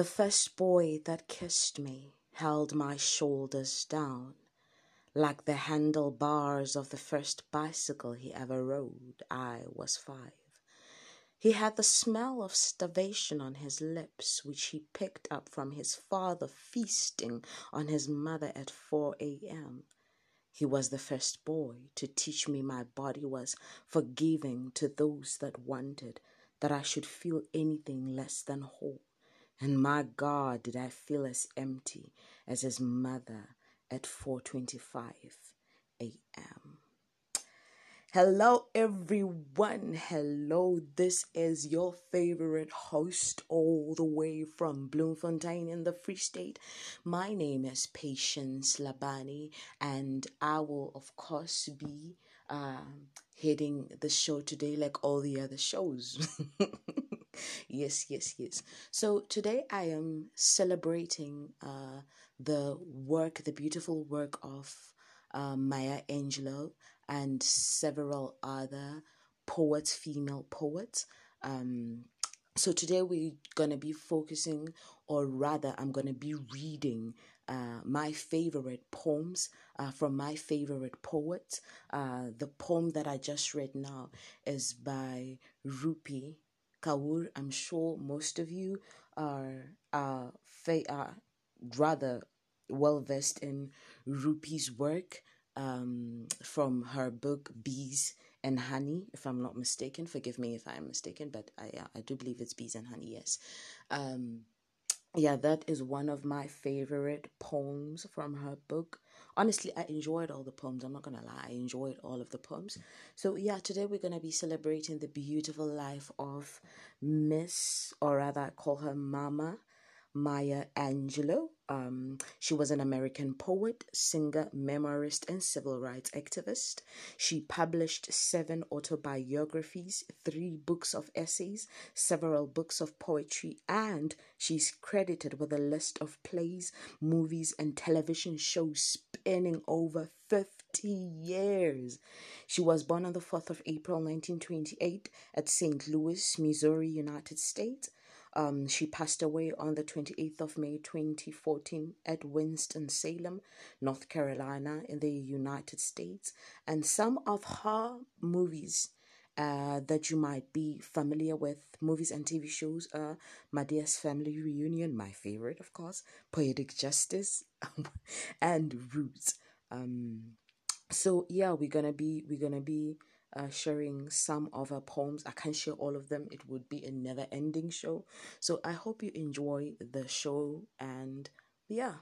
The first boy that kissed me held my shoulders down like the handlebars of the first bicycle he ever rode. I was five. He had the smell of starvation on his lips, which he picked up from his father feasting on his mother at 4 a.m. He was the first boy to teach me my body was forgiving to those that wanted, that I should feel anything less than whole. And my God, did I feel as empty as his mother at 4:25 a.m. Hello everyone. Hello. This is your favorite host all the way from Bloemfontein in the Free State. My name is Patience Labani and I will of course be uh, heading the show today like all the other shows. yes, yes, yes. So today I am celebrating uh, the work, the beautiful work of uh, Maya Angelou and several other poets, female poets. Um, so today we're going to be focusing, or rather, I'm going to be reading uh, my favorite poems uh, from my favorite poets. Uh, the poem that I just read now is by Rupi Kaur. I'm sure most of you are, uh, fa- are rather well versed in Rupi's work um, from her book Bees and Honey, if I'm not mistaken. Forgive me if I'm mistaken, but I I do believe it's Bees and Honey. Yes. Um, yeah, that is one of my favorite poems from her book. Honestly, I enjoyed all the poems. I'm not gonna lie, I enjoyed all of the poems. So yeah, today we're gonna be celebrating the beautiful life of Miss, or rather, I call her Mama Maya Angelou. Um, she was an American poet, singer, memoirist, and civil rights activist. She published seven autobiographies, three books of essays, several books of poetry, and she's credited with a list of plays, movies, and television shows spanning over 50 years. She was born on the 4th of April 1928 at St. Louis, Missouri, United States. Um, she passed away on the 28th of May 2014 at Winston-Salem, North Carolina, in the United States. And some of her movies uh, that you might be familiar with, movies and TV shows, are Madea's Family Reunion, my favorite, of course, Poetic Justice, and Roots. Um, so yeah, we're gonna be we're gonna be uh, sharing some of her poems. I can't share all of them, it would be a never ending show. So I hope you enjoy the show and yeah.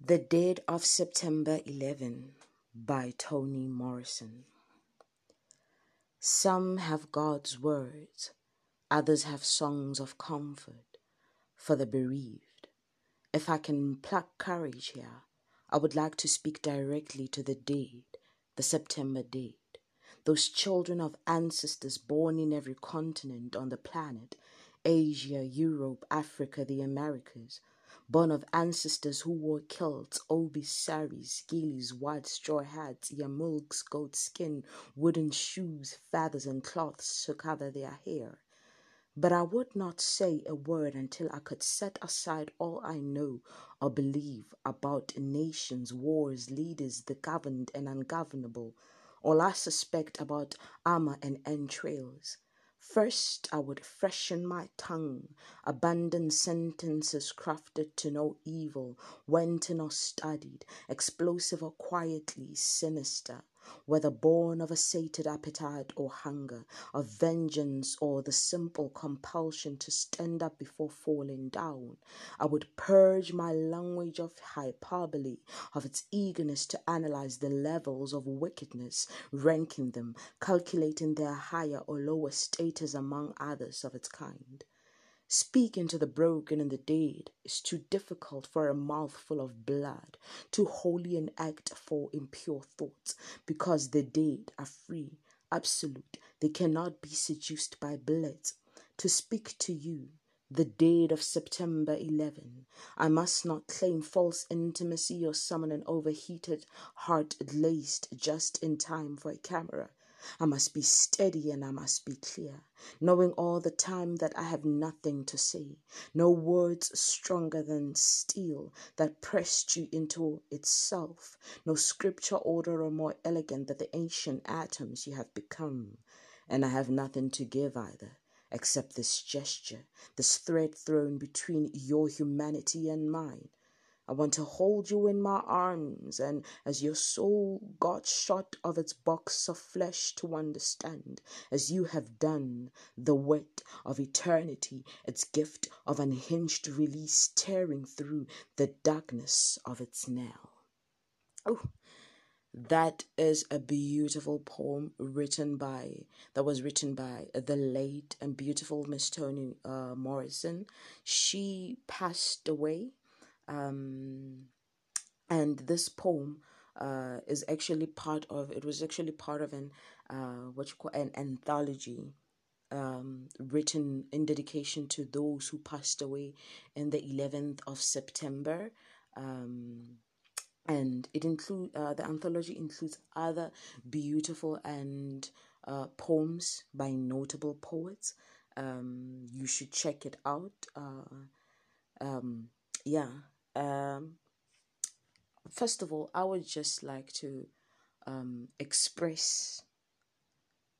The Dead of September 11 by Toni Morrison. Some have God's words, others have songs of comfort for the bereaved. If I can pluck courage here, I would like to speak directly to the dead, the September dead, those children of ancestors born in every continent on the planet Asia, Europe, Africa, the Americas, born of ancestors who wore kilts, obis, saris, gillies, white straw hats, yarmulkes, goat skin, wooden shoes, feathers, and cloths to cover their hair. But I would not say a word until I could set aside all I know or believe about nations, wars, leaders, the governed and ungovernable, all I suspect about armor and entrails. First, I would freshen my tongue, abandon sentences crafted to no evil, went in or studied, explosive or quietly sinister whether born of a sated appetite or hunger, of vengeance or the simple compulsion to stand up before falling down. I would purge my language of hyperbole, of its eagerness to analyze the levels of wickedness, ranking them, calculating their higher or lower status among others of its kind. Speaking to the broken and the dead is too difficult for a mouthful of blood, too holy an act for impure thoughts, because the dead are free, absolute, they cannot be seduced by bullets. To speak to you, the dead of September 11, I must not claim false intimacy or summon an overheated heart laced just in time for a camera. I must be steady and I must be clear, knowing all the time that I have nothing to say, no words stronger than steel that pressed you into itself, no scripture order or more elegant than the ancient atoms you have become. And I have nothing to give either, except this gesture, this thread thrown between your humanity and mine I want to hold you in my arms, and as your soul got shot of its box of flesh to understand, as you have done, the weight of eternity, its gift of unhinged release tearing through the darkness of its nail. Oh, that is a beautiful poem written by that was written by the late and beautiful Miss Toni uh, Morrison. She passed away um, and this poem uh, is actually part of it was actually part of an uh, what you call an anthology um, written in dedication to those who passed away in the 11th of September. Um, and it include uh, the anthology includes other beautiful and uh, poems by notable poets. Um, you should check it out. Uh, um, yeah, um, first of all, I would just like to um, express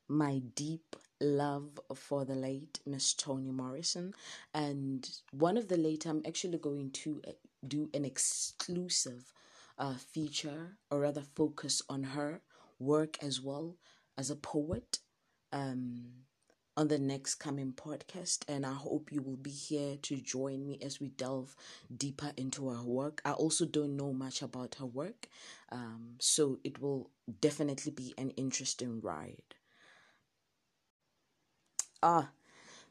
my deep love for the late Miss Toni Morrison. And one of the late, I'm actually going to uh, do an exclusive uh, feature, or rather, focus on her work as well as a poet. Um, on the next coming podcast. And I hope you will be here to join me as we delve deeper into her work. I also don't know much about her work, um, so it will definitely be an interesting ride. Ah,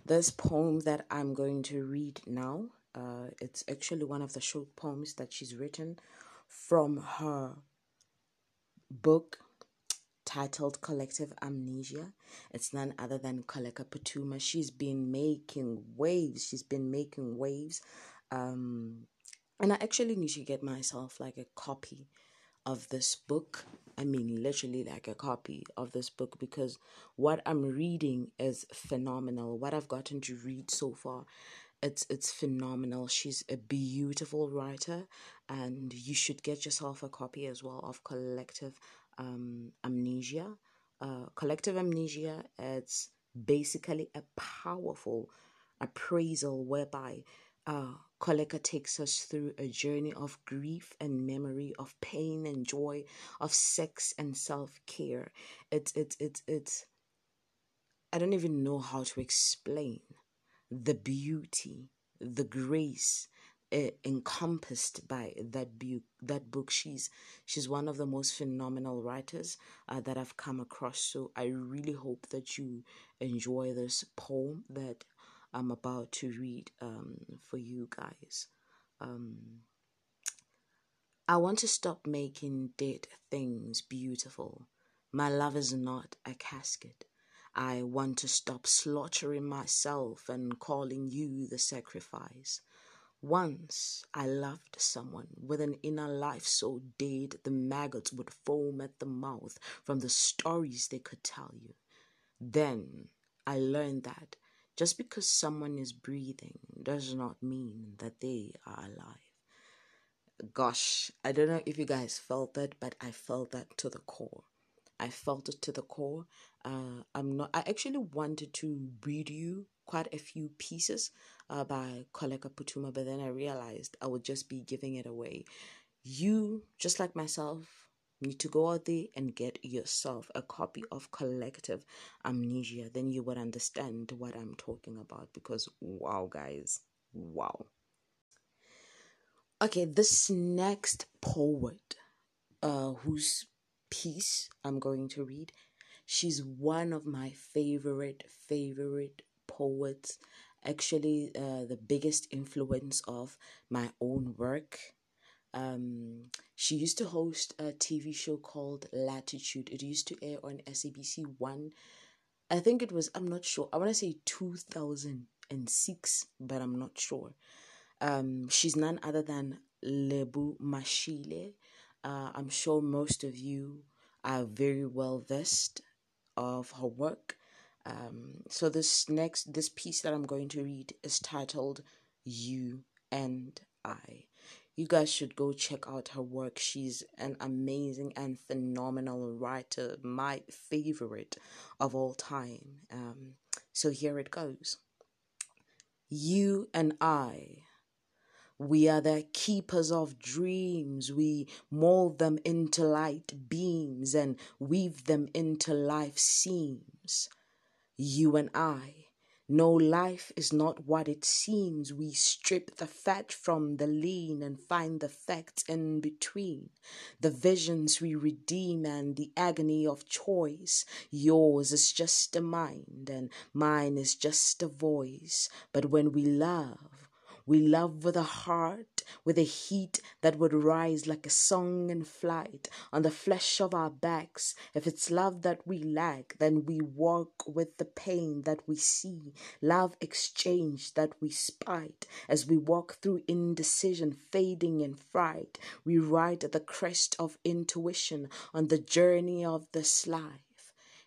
this poem that I'm going to read now. Uh, it's actually one of the short poems that she's written from her book titled Collective Amnesia. It's none other than Koleka Putuma. She's been making waves. She's been making waves. Um, and I actually need to get myself like a copy of this book. I mean, literally like a copy of this book because what I'm reading is phenomenal. What I've gotten to read so far, it's it's phenomenal. She's a beautiful writer, and you should get yourself a copy as well of Collective um, amnesia. Uh, collective amnesia it's basically a powerful appraisal whereby uh, Koleka takes us through a journey of grief and memory, of pain and joy, of sex and self care. It's it's it's it's. I don't even know how to explain the beauty, the grace, uh, encompassed by that book. That book, she's she's one of the most phenomenal writers uh, that I've come across. So I really hope that you enjoy this poem that I'm about to read um, for you guys. Um, I want to stop making dead things beautiful. My love is not a casket. I want to stop slaughtering myself and calling you the sacrifice. Once I loved someone with an inner life so dead the maggots would foam at the mouth from the stories they could tell you. Then I learned that just because someone is breathing does not mean that they are alive. Gosh, I don't know if you guys felt that, but I felt that to the core. I felt it to the core. Uh, I'm not. I actually wanted to read you quite a few pieces uh, by Koleka Putuma, but then I realized I would just be giving it away. You, just like myself, need to go out there and get yourself a copy of Collective Amnesia. Then you would understand what I'm talking about. Because wow, guys, wow. Okay, this next poet, uh, whose piece I'm going to read. She's one of my favorite, favorite poets. Actually, uh, the biggest influence of my own work. Um, she used to host a TV show called L'Attitude. It used to air on SABC One. I think it was, I'm not sure. I want to say 2006, but I'm not sure. Um, she's none other than Lebo Mashile. Uh, I'm sure most of you are very well versed of her work. Um, so this next this piece that I'm going to read is titled "You and I." You guys should go check out her work. She's an amazing and phenomenal writer, my favorite of all time. Um, so here it goes. You and I we are the keepers of dreams. We mold them into light beams and weave them into life seams. You and I. No, life is not what it seems. We strip the fat from the lean and find the facts in between. The visions we redeem and the agony of choice. Yours is just a mind and mine is just a voice. But when we love, we love with a heart, with a heat that would rise like a song in flight on the flesh of our backs. If it's love that we lack, then we walk with the pain that we see, love exchange that we spite. As we walk through indecision, fading in fright, we ride at the crest of intuition on the journey of the life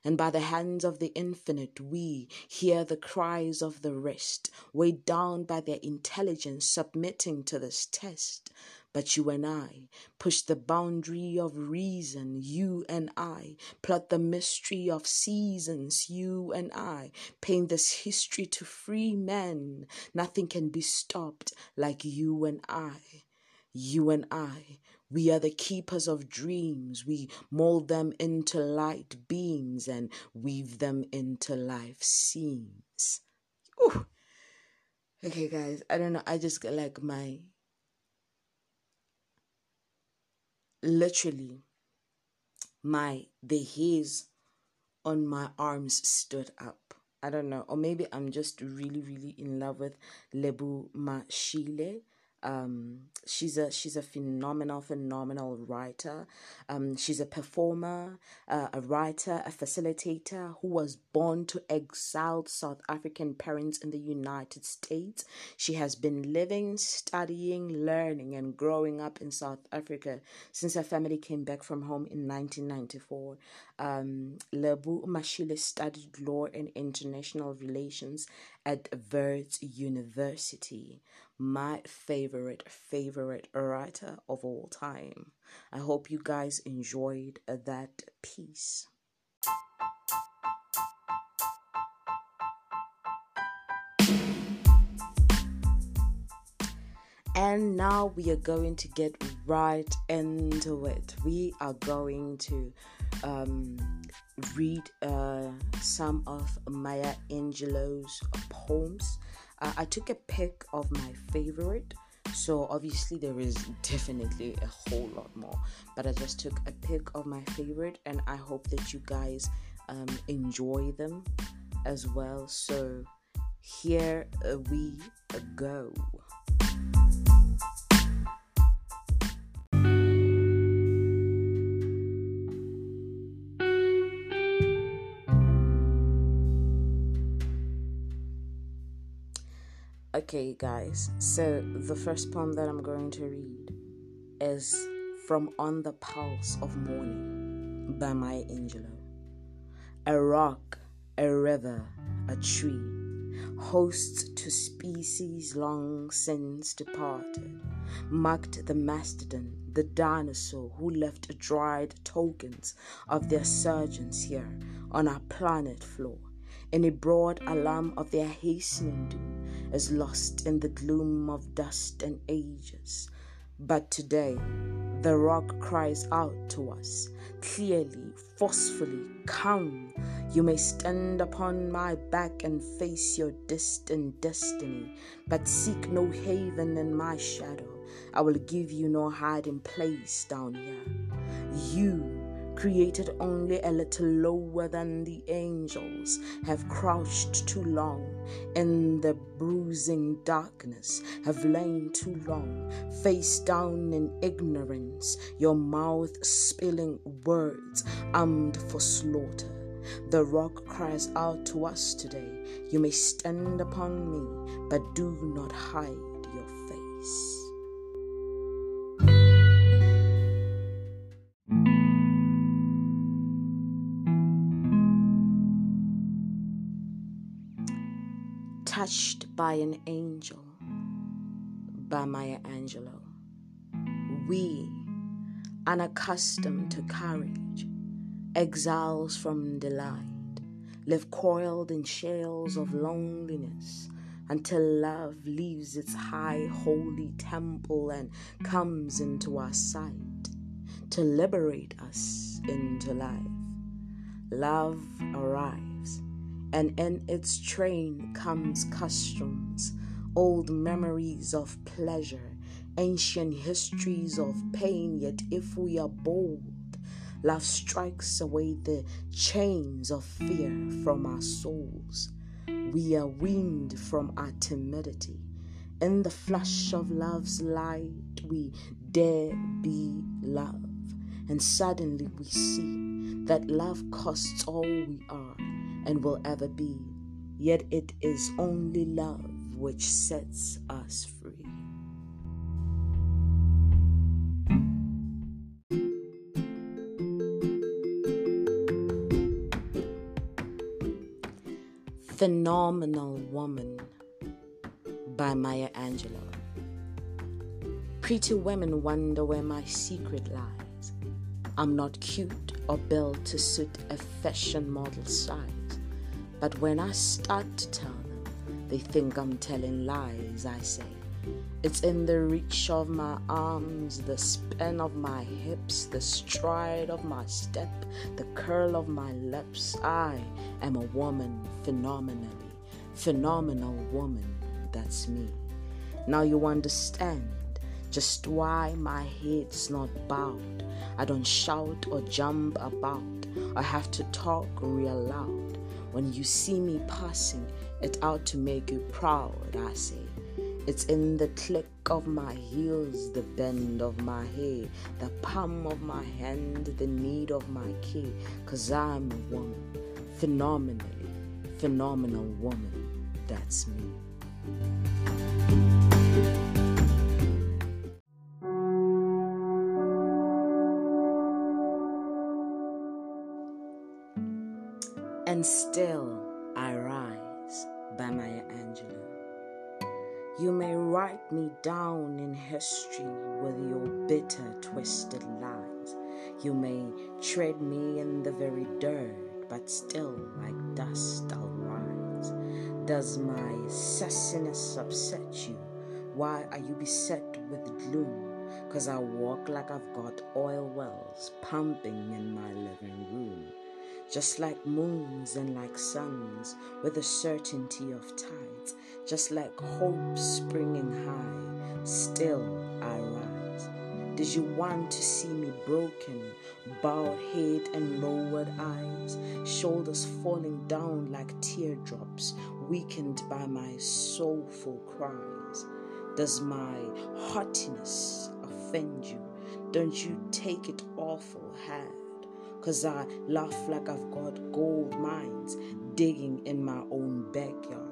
and by the hands of the infinite we hear the cries of the rest, weighed down by their intelligence submitting to this test. But you and I push the boundary of reason, you and I plot the mystery of seasons, you and I paint this history to free men. Nothing can be stopped like you and I. You and I we are the keepers of dreams. We mold them into light beams and weave them into life seams. Ooh. Okay, guys, I don't know. I just get like my. Literally, my. The hairs on my arms stood up. I don't know. Or maybe I'm just really, really in love with Lebo Mashile um, she's a she's a phenomenal phenomenal writer. Um, she's a performer, uh, a writer, a facilitator who was born to exiled South African parents in the United States. She has been living, studying, learning, and growing up in South Africa since her family came back from home in 1994. Um, Lebo Mashile studied law and international relations at Wits University my favorite, favorite writer of all time. I hope you guys enjoyed that piece. And now we are going to get right into it. We are going to um, read uh, some of Maya Angelou's poems uh, I took a pick of my favorite. So obviously there is definitely a whole lot more, but I just took a pick of my favorite, and I hope that you guys um, enjoy them as well. So here uh, we go. Okay, guys, so the first poem that I'm going to read is From On the Pulse of Morning by Maya Angelou. A rock, a river, a tree, hosts to species long since departed, marked the mastodon, the dinosaur who left dried tokens of their surgence here on our planet floor in a broad alarm of their hastening doom, is lost in the gloom of dust and ages. But today, the rock cries out to us, clearly, forcefully, Come, you may stand upon my back and face your distant destiny, but seek no haven in my shadow. I will give you no hiding place down here. You created only a little lower than the angels, have crouched too long in the bruising darkness, have lain too long, face down in ignorance, your mouth spilling words armed for slaughter. The rock cries out to us today, You may stand upon me, but do not hide your face. Touched by an angel by Maya Angelou. We, unaccustomed to courage, exiles from delight, live coiled in shells of loneliness until love leaves its high holy temple and comes into our sight to liberate us into life. Love arrives, and in its train comes customs, old memories of pleasure, ancient histories of pain. Yet, if we are bold, love strikes away the chains of fear from our souls. We are weaned from our timidity. In the flush of love's light, we dare be love. And suddenly we see that love costs all we are and will ever be. Yet it is only love which sets us free. Phenomenal Woman by Maya Angelou. Pretty women wonder where my secret lies. I'm not cute or built to suit a fashion model's size. But when I start to tell them, they think I'm telling lies, I say. It's in the reach of my arms, the spin of my hips, the stride of my step, the curl of my lips. I am a woman phenomenally, phenomenal woman. That's me. Now you understand just why my head's not bowed. I don't shout or jump about. I have to talk real loud. When you see me passing, it out to make you proud, I say. It's in the click of my heels, the bend of my hair, the palm of my hand, the need of my key. Cause I'm a woman, phenomenally, phenomenal woman. That's me. And Still I Rise by Maya Angelou. You may write me down in history with your bitter, twisted lies. You may tread me in the very dirt, but still, like dust, I'll rise. Does my sassiness upset you? Why are you beset with gloom? Cause I walk like I've got oil wells pumping in my living room just like moons and like suns, with the certainty of tides, just like hope springing high, still I rise. Did you want to see me broken, bowed head and lowered eyes, shoulders falling down like teardrops, weakened by my soulful cries? Does my haughtiness offend you? Don't you take it awful hard? Cause I laugh like I've got gold mines digging in my own backyard.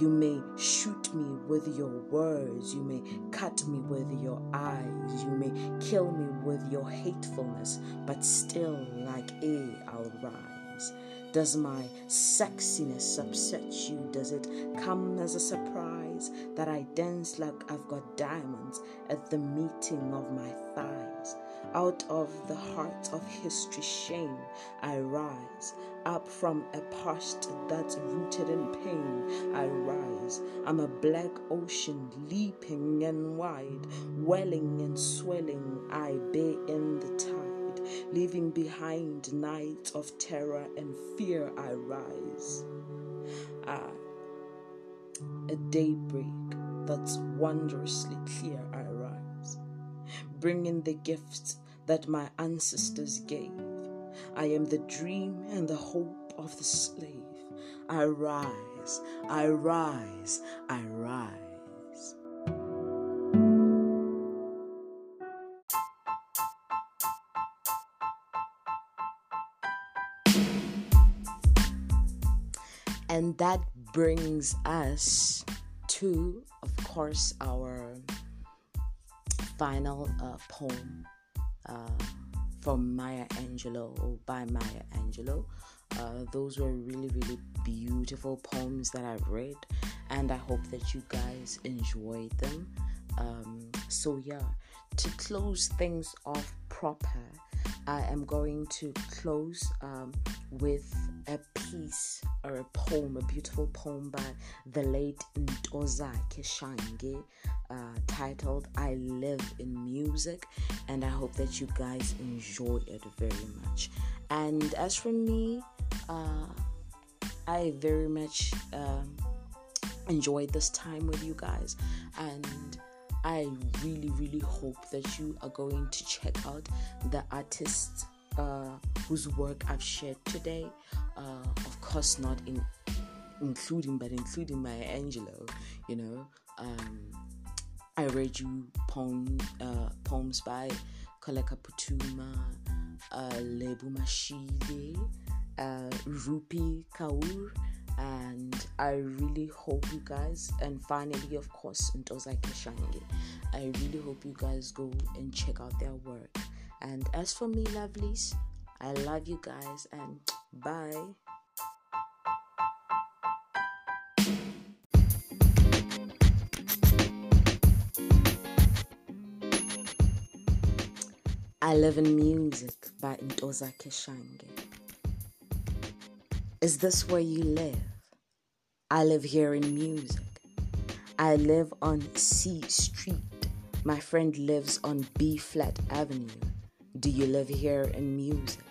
You may shoot me with your words, you may cut me with your eyes, you may kill me with your hatefulness, but still, like A, I'll rise. Does my sexiness upset you? Does it come as a surprise that I dance like I've got diamonds at the meeting of my thighs? Out of the heart of history shame, I rise. Up from a past that's rooted in pain, I rise. I'm a black ocean leaping and wide, welling and swelling, I bear in the tide. Leaving behind nights of terror and fear, I rise. Ah, a daybreak that's wondrously clear, Bringing the gifts that my ancestors gave. I am the dream and the hope of the slave. I rise, I rise, I rise. And that brings us to, of course, our final uh, poem uh, from Maya Angelou or by Maya Angelou. Uh, those were really, really beautiful poems that I've read, and I hope that you guys enjoyed them. Um, so, yeah, to close things off proper, I am going to close um, with a piece or a poem, a beautiful poem by the late Ntozake Shange, uh, titled I Live in Music, and I hope that you guys enjoy it very much. And as for me, uh, I very much um, enjoyed this time with you guys, and I really, really hope that you are going to check out the artists uh, whose work I've shared today. Uh, of course, not in including, but including Maya Angelou. You know, um, I read you poem, uh, poems by Koleka Putuma, uh, Lebo Mashile, uh, Rupi Kaur and I really hope you guys and finally of course Ntozake Shange I really hope you guys go and check out their work. And as for me lovelies I love you guys and bye. I live in music by Ntozake Shange is this where you live? I live here in music. I live on C Street. My friend lives on B Flat Avenue. Do you live here in music?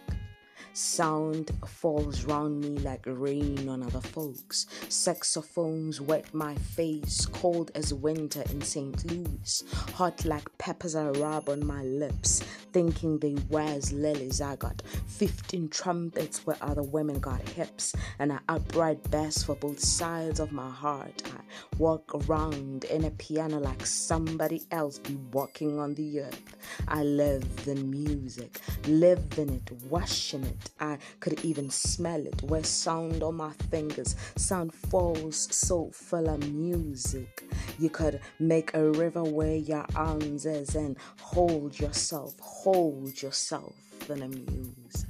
Sound falls round me like rain on other folks. Saxophones wet my face, cold as winter in St. Louis. Hot like peppers I rub on my lips, thinking they wears lilies. I got 15 trumpets where other women got hips, and an upright bass for both sides of my heart. I walk around in a piano like somebody else be walking on the earth. I live in music, live in it, washing it. I could even smell it. Where sound on my fingers, sound falls so full of music. You could make a river where your arms is and hold yourself, hold yourself in a music.